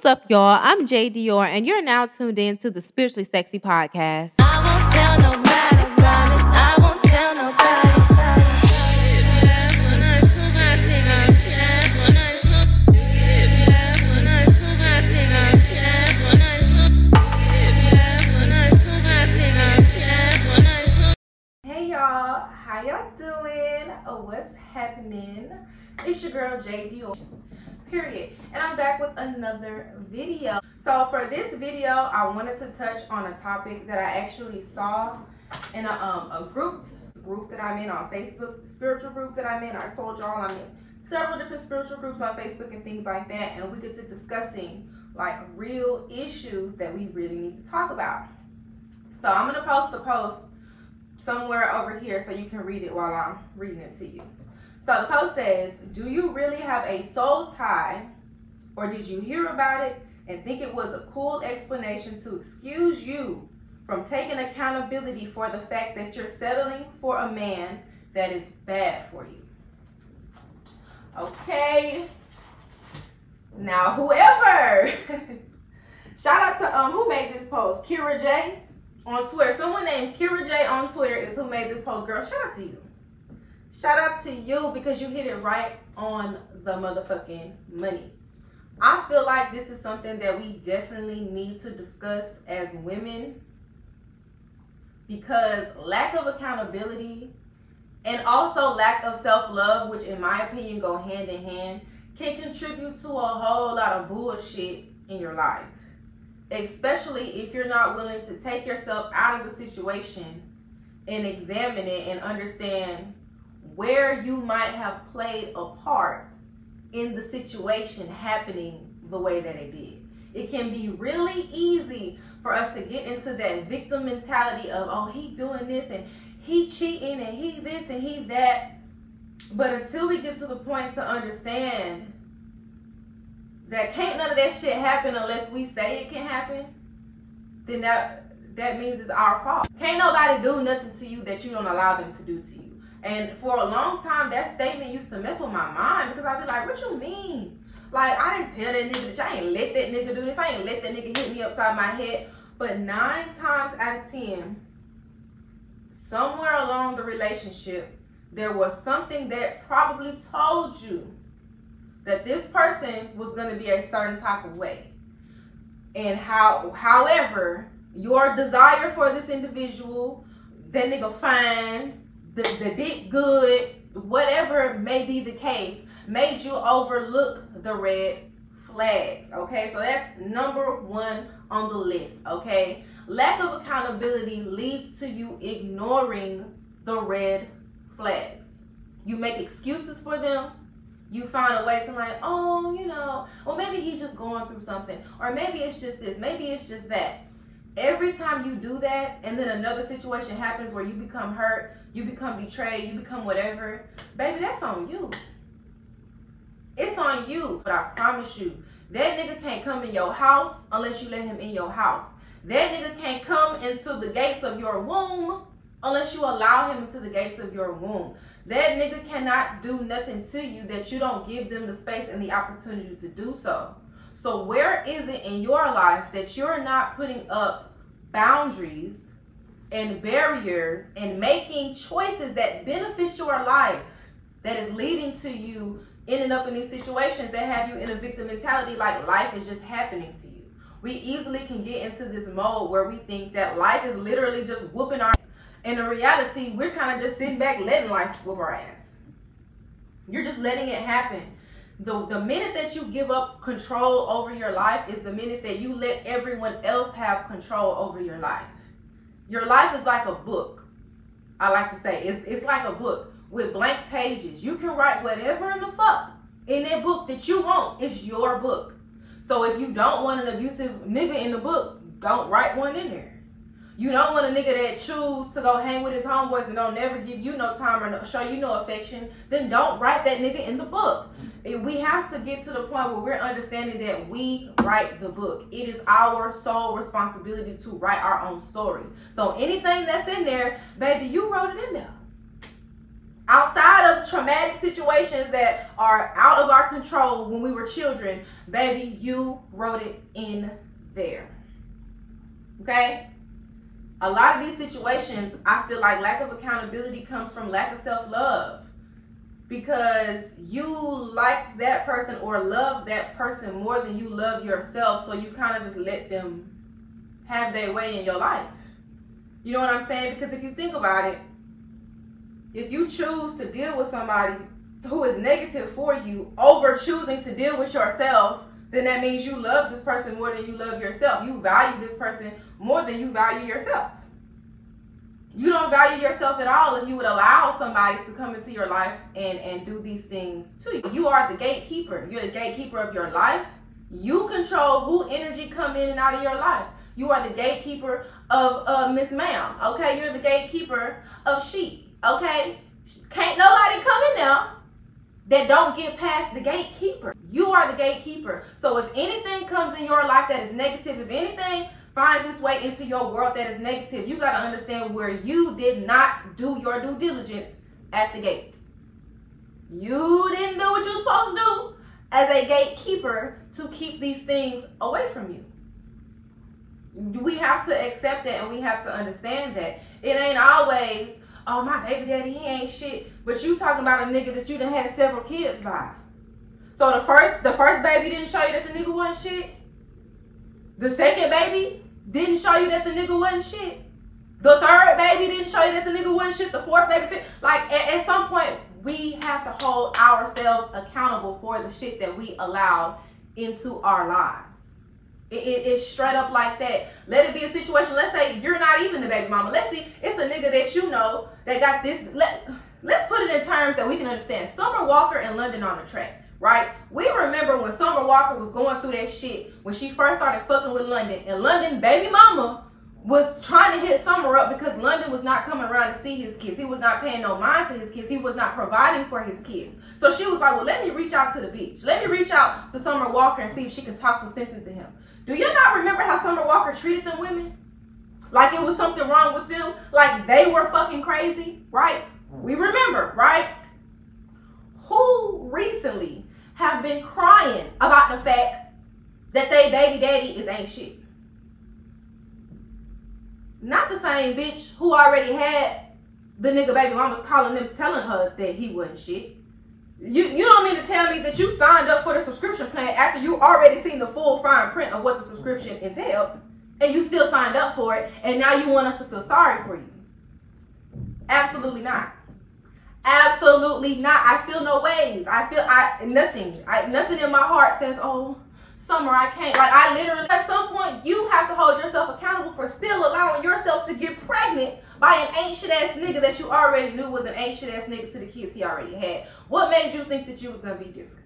What's up, y'all? I'm Jay Dior, and you're now tuned in to the Spiritually Sexy Podcast. I won't tell nobody, promise I won't tell nobody. Hey y'all, how y'all doing? Oh, what's happening? It's your girl J Dior. Period. And I'm back with another video. So for this video, I wanted to touch on a topic that I actually saw in a um a group group that I'm in on Facebook, spiritual group that I'm in. I told y'all I'm in several different spiritual groups on Facebook and things like that, and we get to discussing like real issues that we really need to talk about. So I'm gonna post the post somewhere over here so you can read it while I'm reading it to you. So the post says, Do you really have a soul tie, or did you hear about it and think it was a cool explanation to excuse you from taking accountability for the fact that you're settling for a man that is bad for you? Okay. Now, whoever, shout out to um who made this post, Kira J on Twitter. Someone named Kira J on Twitter is who made this post. Girl, shout out to you. Shout out to you because you hit it right on the motherfucking money. I feel like this is something that we definitely need to discuss as women because lack of accountability and also lack of self-love, which in my opinion go hand in hand, can contribute to a whole lot of bullshit in your life especially if you're not willing to take yourself out of the situation and examine it and understand where you might have played a part in the situation happening the way that it did. It can be really easy for us to get into that victim mentality of, oh, he doing this and he cheating and he this and he that. But until we get to the point to understand that can't none of that shit happen unless we say it can happen, then that that means it's our fault. Can't nobody do nothing to you that you don't allow them to do to you. And for a long time, that statement used to mess with my mind because I'd be like, what you mean? Like, I didn't tell that nigga that I ain't let that nigga do this. I ain't let that nigga hit me upside my head. But nine times out of ten, somewhere along the relationship, there was something that probably told you that this person was going to be a certain type of way. And how, however, your desire for this individual, that nigga fine, the, the dick good, whatever may be the case, made you overlook the red flags. Okay, so that's number one on the list. Okay, lack of accountability leads to you ignoring the red flags. You make excuses for them you find a way to like, oh, you know, well, maybe he's just going through something, or maybe it's just this, maybe it's just that. Every time you do that, and then another situation happens where you become hurt, you become betrayed, you become whatever, baby, that's on you. It's on you. But I promise you, that nigga can't come in your house unless you let him in your house. That nigga can't come into the gates of your womb unless you allow him into the gates of your womb. That nigga cannot do nothing to you that you don't give them the space and the opportunity to do so. So, where is it in your life that you're not putting up boundaries and barriers and making choices that benefit your life that is leading to you ending up in these situations that have you in a victim mentality like life is just happening to you? We easily can get into this mode where we think that life is literally just whooping our and in reality, we're kind of just sitting back letting life whoop our ass. You're just letting it happen. The, the minute that you give up control over your life is the minute that you let everyone else have control over your life. Your life is like a book. I like to say it's, it's like a book with blank pages. You can write whatever in the fuck in that book that you want. It's your book. So if you don't want an abusive nigga in the book, don't write one in there. You don't want a nigga that choose to go hang with his homeboys and don't never give you no time or show you no affection. Then don't write that nigga in the book. We have to get to the point where we're understanding that we write the book. It is our sole responsibility to write our own story. So anything that's in there, baby, you wrote it in there. Outside of traumatic situations that are out of our control when we were children, baby, you wrote it in there. Okay? A lot of these situations, I feel like lack of accountability comes from lack of self love because you like that person or love that person more than you love yourself, so you kind of just let them have their way in your life. You know what I'm saying? Because if you think about it, if you choose to deal with somebody who is negative for you over choosing to deal with yourself, then that means you love this person more than you love yourself. You value this person more than you value yourself. You don't value yourself at all if you would allow somebody to come into your life and, and do these things to you. You are the gatekeeper. You're the gatekeeper of your life. You control who energy come in and out of your life. You are the gatekeeper of uh, Miss Ma'am. Okay, you're the gatekeeper of sheep. Okay, can't nobody come in there that don't get past the gatekeeper. You are the gatekeeper. So if anything comes in your life that is negative, if anything finds its way into your world that is negative, you got to understand where you did not do your due diligence at the gate. You didn't do what you were supposed to do as a gatekeeper to keep these things away from you. We have to accept that and we have to understand that. It ain't always, oh, my baby daddy, he ain't shit. But you talking about a nigga that you done had several kids by. So the first the first baby didn't show you that the nigga wasn't shit. The second baby didn't show you that the nigga wasn't shit. The third baby didn't show you that the nigga wasn't shit. The fourth baby, fit. like at, at some point, we have to hold ourselves accountable for the shit that we allowed into our lives. It, it, it's straight up like that. Let it be a situation. Let's say you're not even the baby mama. Let's see, it's a nigga that you know that got this. Let Let's put it in terms that we can understand. Summer Walker and London on the track, right? We remember when Summer Walker was going through that shit when she first started fucking with London, and London baby mama was trying to hit Summer up because London was not coming around to see his kids. He was not paying no mind to his kids. He was not providing for his kids. So she was like, well, let me reach out to the beach. Let me reach out to Summer Walker and see if she can talk some sense into him. Do you not remember how Summer Walker treated them women? Like it was something wrong with them? Like they were fucking crazy, right? We remember, right? Who recently have been crying about the fact that they baby daddy is ain't shit? Not the same bitch who already had the nigga baby mamas calling them telling her that he wasn't shit. You you don't mean to tell me that you signed up for the subscription plan after you already seen the full fine print of what the subscription entailed and you still signed up for it and now you want us to feel sorry for you. Absolutely not. Absolutely not. I feel no ways. I feel I nothing. I nothing in my heart says, "Oh, summer I can't." Like I literally at some point you have to hold yourself accountable for still allowing yourself to get pregnant by an ancient ass nigga that you already knew was an ancient ass nigga to the kids he already had. What made you think that you was gonna be different?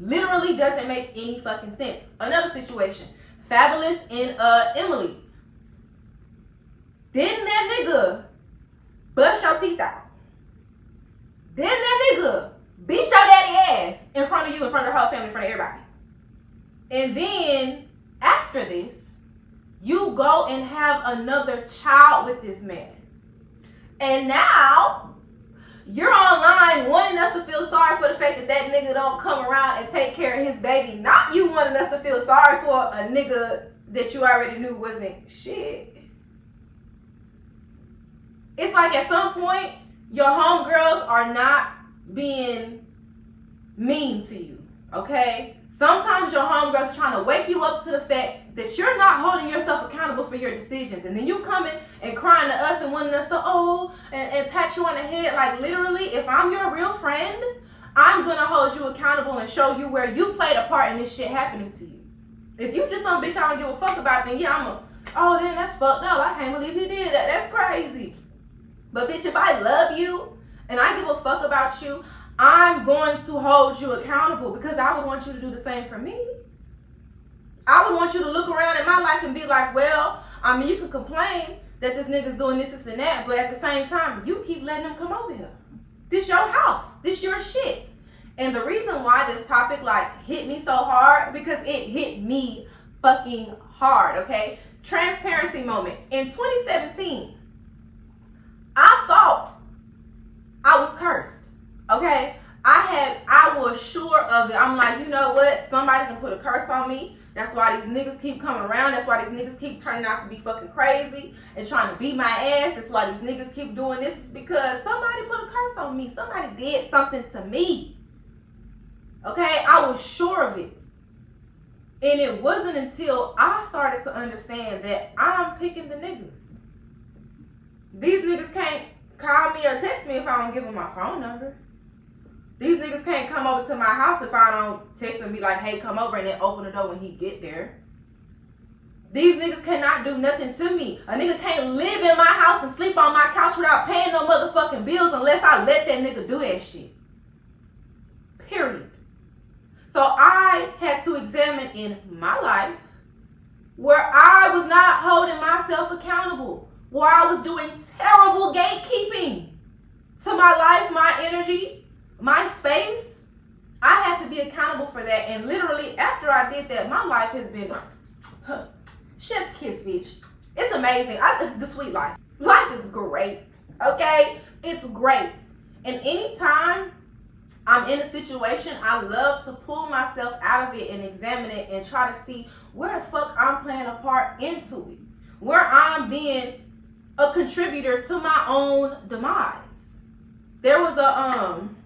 Literally doesn't make any fucking sense. Another situation. Fabolous and uh Emily. Didn't that nigga bust your teeth out? Didn't that nigga beat your daddy ass in front of you, in front of the whole family, in front of everybody? And then after this, you go and have another child with this man. And now you're online wanting us to feel sorry for the fact that that nigga don't come around and take care of his baby. Not you wanting us to feel sorry for a nigga that you already knew wasn't shit. It's like at some point, your homegirls are not being mean to you, okay? Sometimes your homegirls trying to wake you up to the fact that you're not holding yourself accountable for your decisions. And then you coming and crying to us and wanting us to, oh, and, and pat you on the head. Like, literally, if I'm your real friend, I'm going to hold you accountable and show you where you played a part in this shit happening to you. If you just some bitch I don't give a fuck about, then yeah, I'm a, oh, then that's fucked up. I can't believe he did that. That's crazy. But bitch, if I love you and I give a fuck about you, I'm going to hold you accountable because I would want you to do the same for me. I would want you to look around at my life and be like, well, I mean, you can complain that this nigga's doing this, this, and that, but at the same time, you keep letting him come over here. This your house. This your shit. And the reason why this topic like hit me so hard because it hit me fucking hard, okay? Transparency moment. In 2017, I thought was cursed. Okay? I had I was sure of it. I'm like, you know what? Somebody can put a curse on me. That's why these niggas keep coming around. That's why these niggas keep turning out to be fucking crazy and trying to beat my ass. That's why these niggas keep doing this. It's because somebody put a curse on me. Somebody did something to me. Okay? I was sure of it. And it wasn't until I started to understand that I'm picking the niggas. These niggas can't call me or text me if I don't give them my phone number. These niggas can't come over to my house if I don't text and be like, hey, come over and then open the door when he get there. These niggas cannot do nothing to me. A nigga can't live in my house and sleep on my couch without paying no motherfucking bills unless I let that nigga do that shit. Period. So I had to examine in my life where I was not holding myself accountable, where I was doing terrible gatekeeping to my life, my energy, my space. I had to be accountable for that. And literally, after I did that, my life has been chef's kiss, bitch. It's amazing. I the sweet life. Life is great. Okay, it's great. And anytime I'm in a situation, I love to pull myself out of it and examine it and try to see where the fuck I'm playing a part into it. Where I'm being a contributor to my own demise. There was a um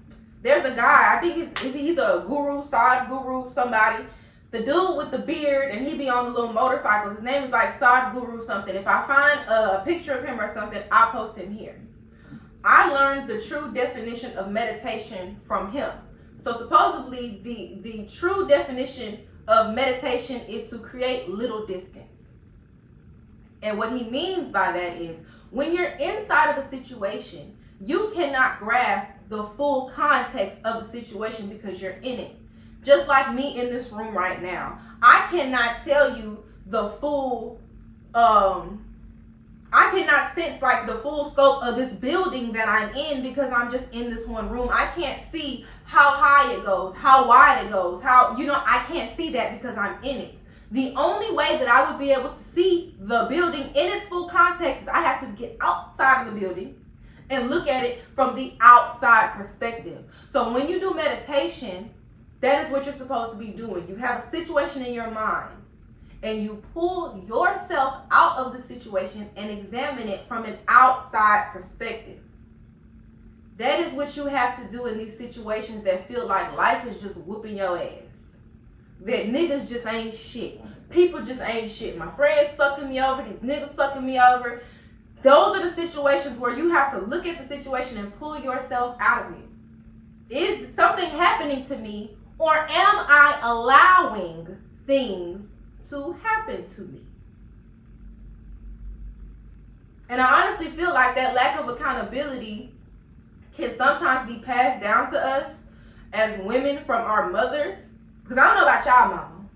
there's a guy, I think he's he's a guru, Sadhguru, somebody. The dude with the beard and he be on the little motorcycles. His name is like Sadhguru something. If I find a picture of him or something, I'll post him here. I learned the true definition of meditation from him. So supposedly the the true definition of meditation is to create little distance. And what he means by that is when you're inside of a situation, you cannot grasp the full context of the situation because you're in it. Just like me in this room right now. I cannot tell you the full um I cannot sense like the full scope of this building that I'm in because I'm just in this one room. I can't see how high it goes, how wide it goes, how, you know, I can't see that because I'm in it. The only way that I would be able to see the building in its full context is I have to get outside of the building and look at it from the outside perspective. So when you do meditation, that is what you're supposed to be doing. You have a situation in your mind and you pull yourself out of the situation and examine it from an outside perspective. That is what you have to do in these situations that feel like life is just whooping your ass. That niggas just ain't shit. People just ain't shit. My friends fucking me over. These niggas fucking me over. Those are the situations where you have to look at the situation and pull yourself out of it. Is something happening to me or am I allowing things to happen to me? And I honestly feel like that lack of accountability can sometimes be passed down to us as women from our mothers. Because I don't know about y'all mama.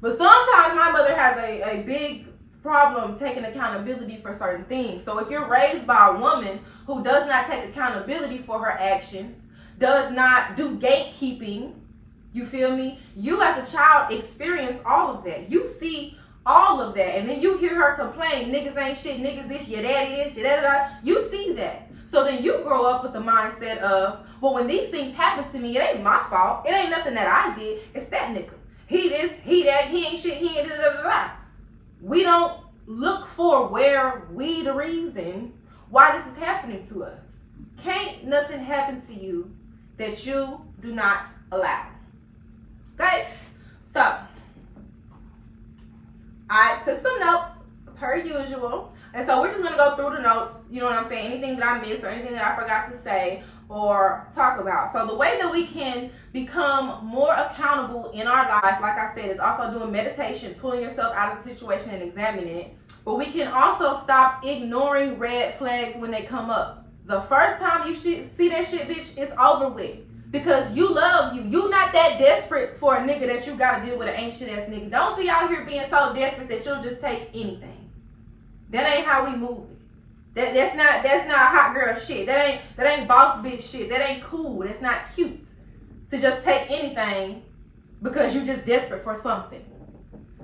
But sometimes my mother has a, a big problem taking accountability for certain things. So if you're raised by a woman who does not take accountability for her actions, does not do gatekeeping, you feel me? You as a child experience all of that. You see all of that. And then you hear her complain, niggas ain't shit, niggas this, your daddy this, your da da da. You see that. So then you grow up with the mindset of, well, when these things happen to me, it ain't my fault. It ain't nothing that I did. It's that nigga. He this, he that, he ain't shit, he ain't da da da da. We don't look for where we the reason why this is happening to us. Can't nothing happen to you that you do not allow. Okay? So, I took some notes per usual. And so we're just gonna go through the notes, you know what I'm saying? Anything that I missed or anything that I forgot to say or talk about. So the way that we can become more accountable in our life, like I said, is also doing meditation, pulling yourself out of the situation and examining it. But we can also stop ignoring red flags when they come up. The first time you see that shit, bitch, it's over with. Because you love you. You not that desperate for a nigga that you gotta deal with an ain't shit ass nigga. Don't be out here being so desperate that you'll just take anything. That ain't how we move. That that's not that's not hot girl shit. That ain't that ain't boss bitch shit. That ain't cool. That's not cute. To just take anything because you're just desperate for something.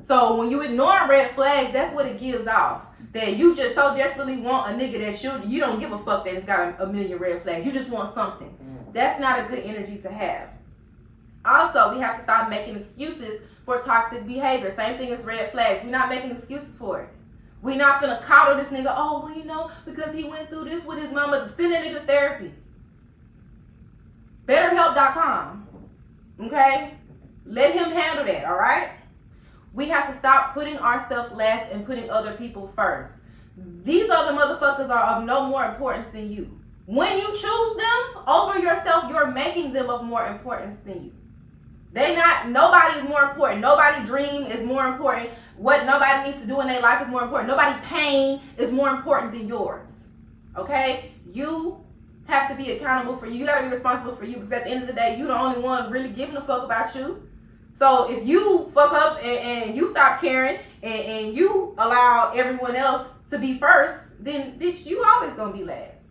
So when you ignore red flags, that's what it gives off. that you just so desperately want a nigga that you you don't give a fuck that it's got a, a million red flags. You just want something. Mm. That's not a good energy to have. Also, we have to stop making excuses for toxic behavior. Same thing as red flags. We're not making excuses for it. We're not finna coddle this nigga. Oh, well, you know, because he went through this with his mama. Send that nigga therapy. BetterHelp.com. Okay? Let him handle that, all right? We have to stop putting ourselves last and putting other people first. These other motherfuckers are of no more importance than you. When you choose them over yourself, you're making them of more importance than you. They not nobody is more important. Nobody dream is more important. What nobody needs to do in their life is more important. Nobody pain is more important than yours. Okay? You have to be accountable for you. You gotta be responsible for you because at the end of the day, you the only one really giving a fuck about you. So if you fuck up and, and you stop caring and, and you allow everyone else to be first, then bitch, you always gonna be last.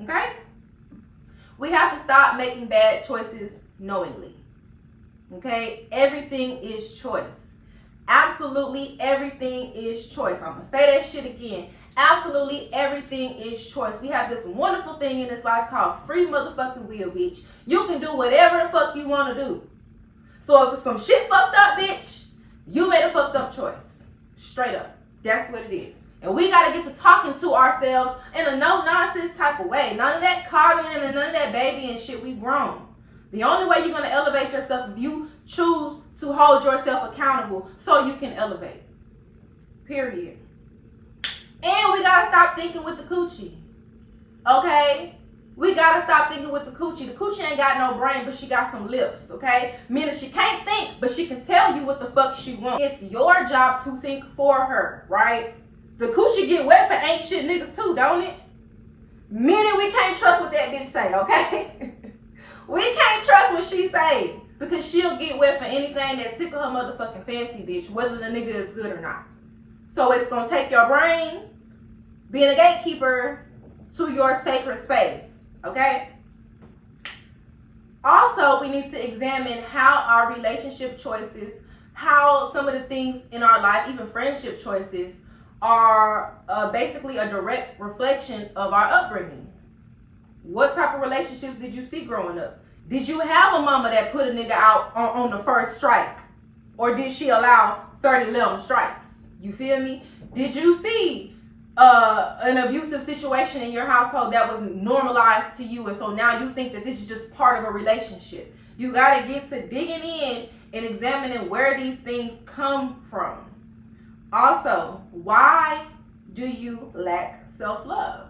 Okay? We have to stop making bad choices knowingly. Okay? Everything is choice. Absolutely everything is choice. I'm gonna say that shit again. Absolutely everything is choice. We have this wonderful thing in this life called free motherfucking will, bitch. You can do whatever the fuck you wanna do. So if some shit fucked up, bitch, you made a fucked up choice. Straight up. That's what it is. And we gotta get to talking to ourselves in a no nonsense type of way. None of that coddling and none of that baby and shit. We grown. The only way you're gonna elevate yourself if you choose to hold yourself accountable so you can elevate. Period. And we gotta stop thinking with the coochie. Okay? We gotta stop thinking with the coochie. The coochie ain't got no brain, but she got some lips, okay? Meaning she can't think, but she can tell you what the fuck she wants. It's your job to think for her, right? The coochie get wet for ain't shit niggas too, don't it? Meaning we can't trust what that bitch say, okay? we can't trust what she say because she'll get wet for anything that tickle her motherfucking fancy, bitch, whether the nigga is good or not. So it's gonna take your brain being a gatekeeper to your sacred space. Okay? Also, we need to examine how our relationship choices, how some of the things in our life, even friendship choices, are uh, basically a direct reflection of our upbringing. What type of relationships did you see growing up? Did you have a mama that put a nigga out on, on the first strike? Or did she allow 30 11 strikes? You feel me? Did you see uh, an abusive situation in your household that was normalized to you, and so now you think that this is just part of a relationship. You got to get to digging in and examining where these things come from. Also, why do you lack self love?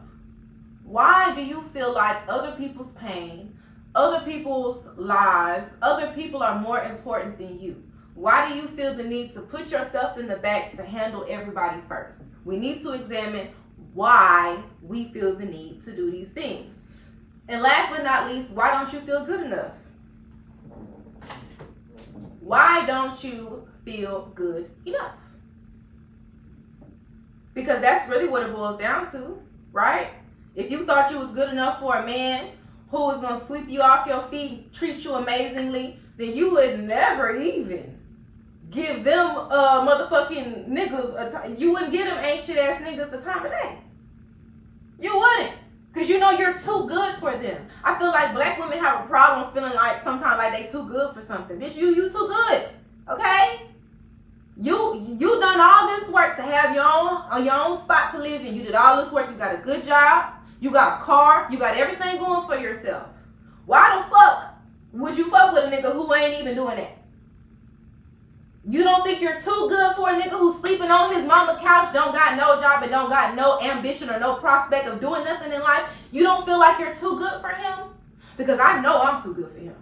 Why do you feel like other people's pain, other people's lives, other people are more important than you? Why do you feel the need to put yourself in the back to handle everybody first? We need to examine why we feel the need to do these things. And last but not least, why don't you feel good enough? Why don't you feel good enough? Because that's really what it boils down to, right? If you thought you was good enough for a man who was gonna sweep you off your feet, treat you amazingly, then you would never even give them uh motherfucking niggas a time. You wouldn't give them ain't shit ass niggas the time of day. You wouldn't. Cause you know you're too good for them. I feel like black women have a problem feeling like sometimes like they too good for something. Bitch, you you too good. Okay? You you done all this work to have your own your own spot to live in. You did all this work. You got a good job. You got a car. You got everything going for yourself. Why the fuck would you fuck with a nigga who ain't even doing that? You don't think you're too good for a nigga who's sleeping on his mama couch, don't got no job, and don't got no ambition or no prospect of doing nothing in life? You don't feel like you're too good for him? Because I know I'm too good for him.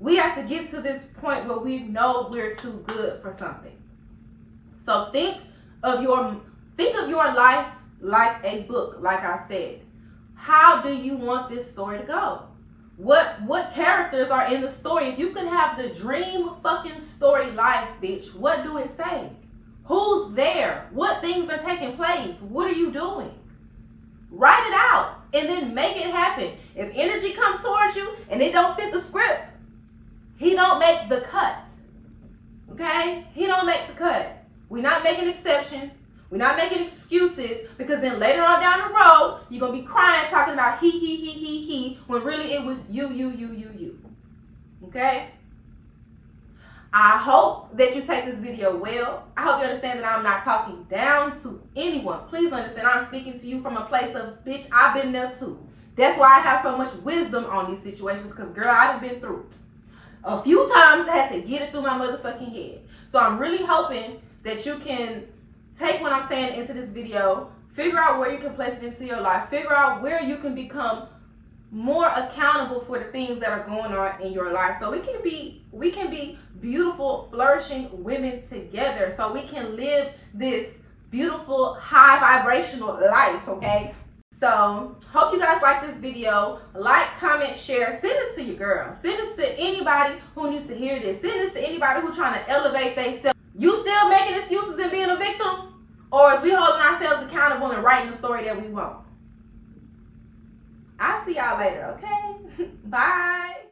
We have to get to this point where we know we're too good for something. So think of your think of your life like a book, like I said. How do you want this story to go? What what characters are in the story? If you could have the dream fucking story life, bitch, what do it say? Who's there? What things are taking place? What are you doing? Write it out and then make it happen. If energy comes towards you and it don't fit the script, he don't make the cut. Okay? He don't make the cut. We're not making exceptions. We're not making excuses because then later on down the road, you're gonna be crying talking about he he he he he when really it was you, you, you, you, you. Okay? I hope that you take this video well. I hope you understand that I'm not talking down to anyone. Please understand I'm speaking to you from a place of bitch, I've been there too. That's why I have so much wisdom on these situations, because girl, I've been through it. A few times I had to get it through my motherfucking head. So I'm really hoping that you can take what I'm saying into this video, figure out where you can place it into your life, figure out where you can become more accountable for the things that are going on in your life. So we can be we can be beautiful flourishing women together. So we can live this beautiful high vibrational life okay? So hope you guys like this video. Like comment share. Send this to your girl. Send this to anybody who needs to hear this. Send this to anybody who's trying to elevate themselves. You still making excuses and being a victim or is we holding ourselves accountable and writing the story that we want I'll see y'all later, okay? Bye.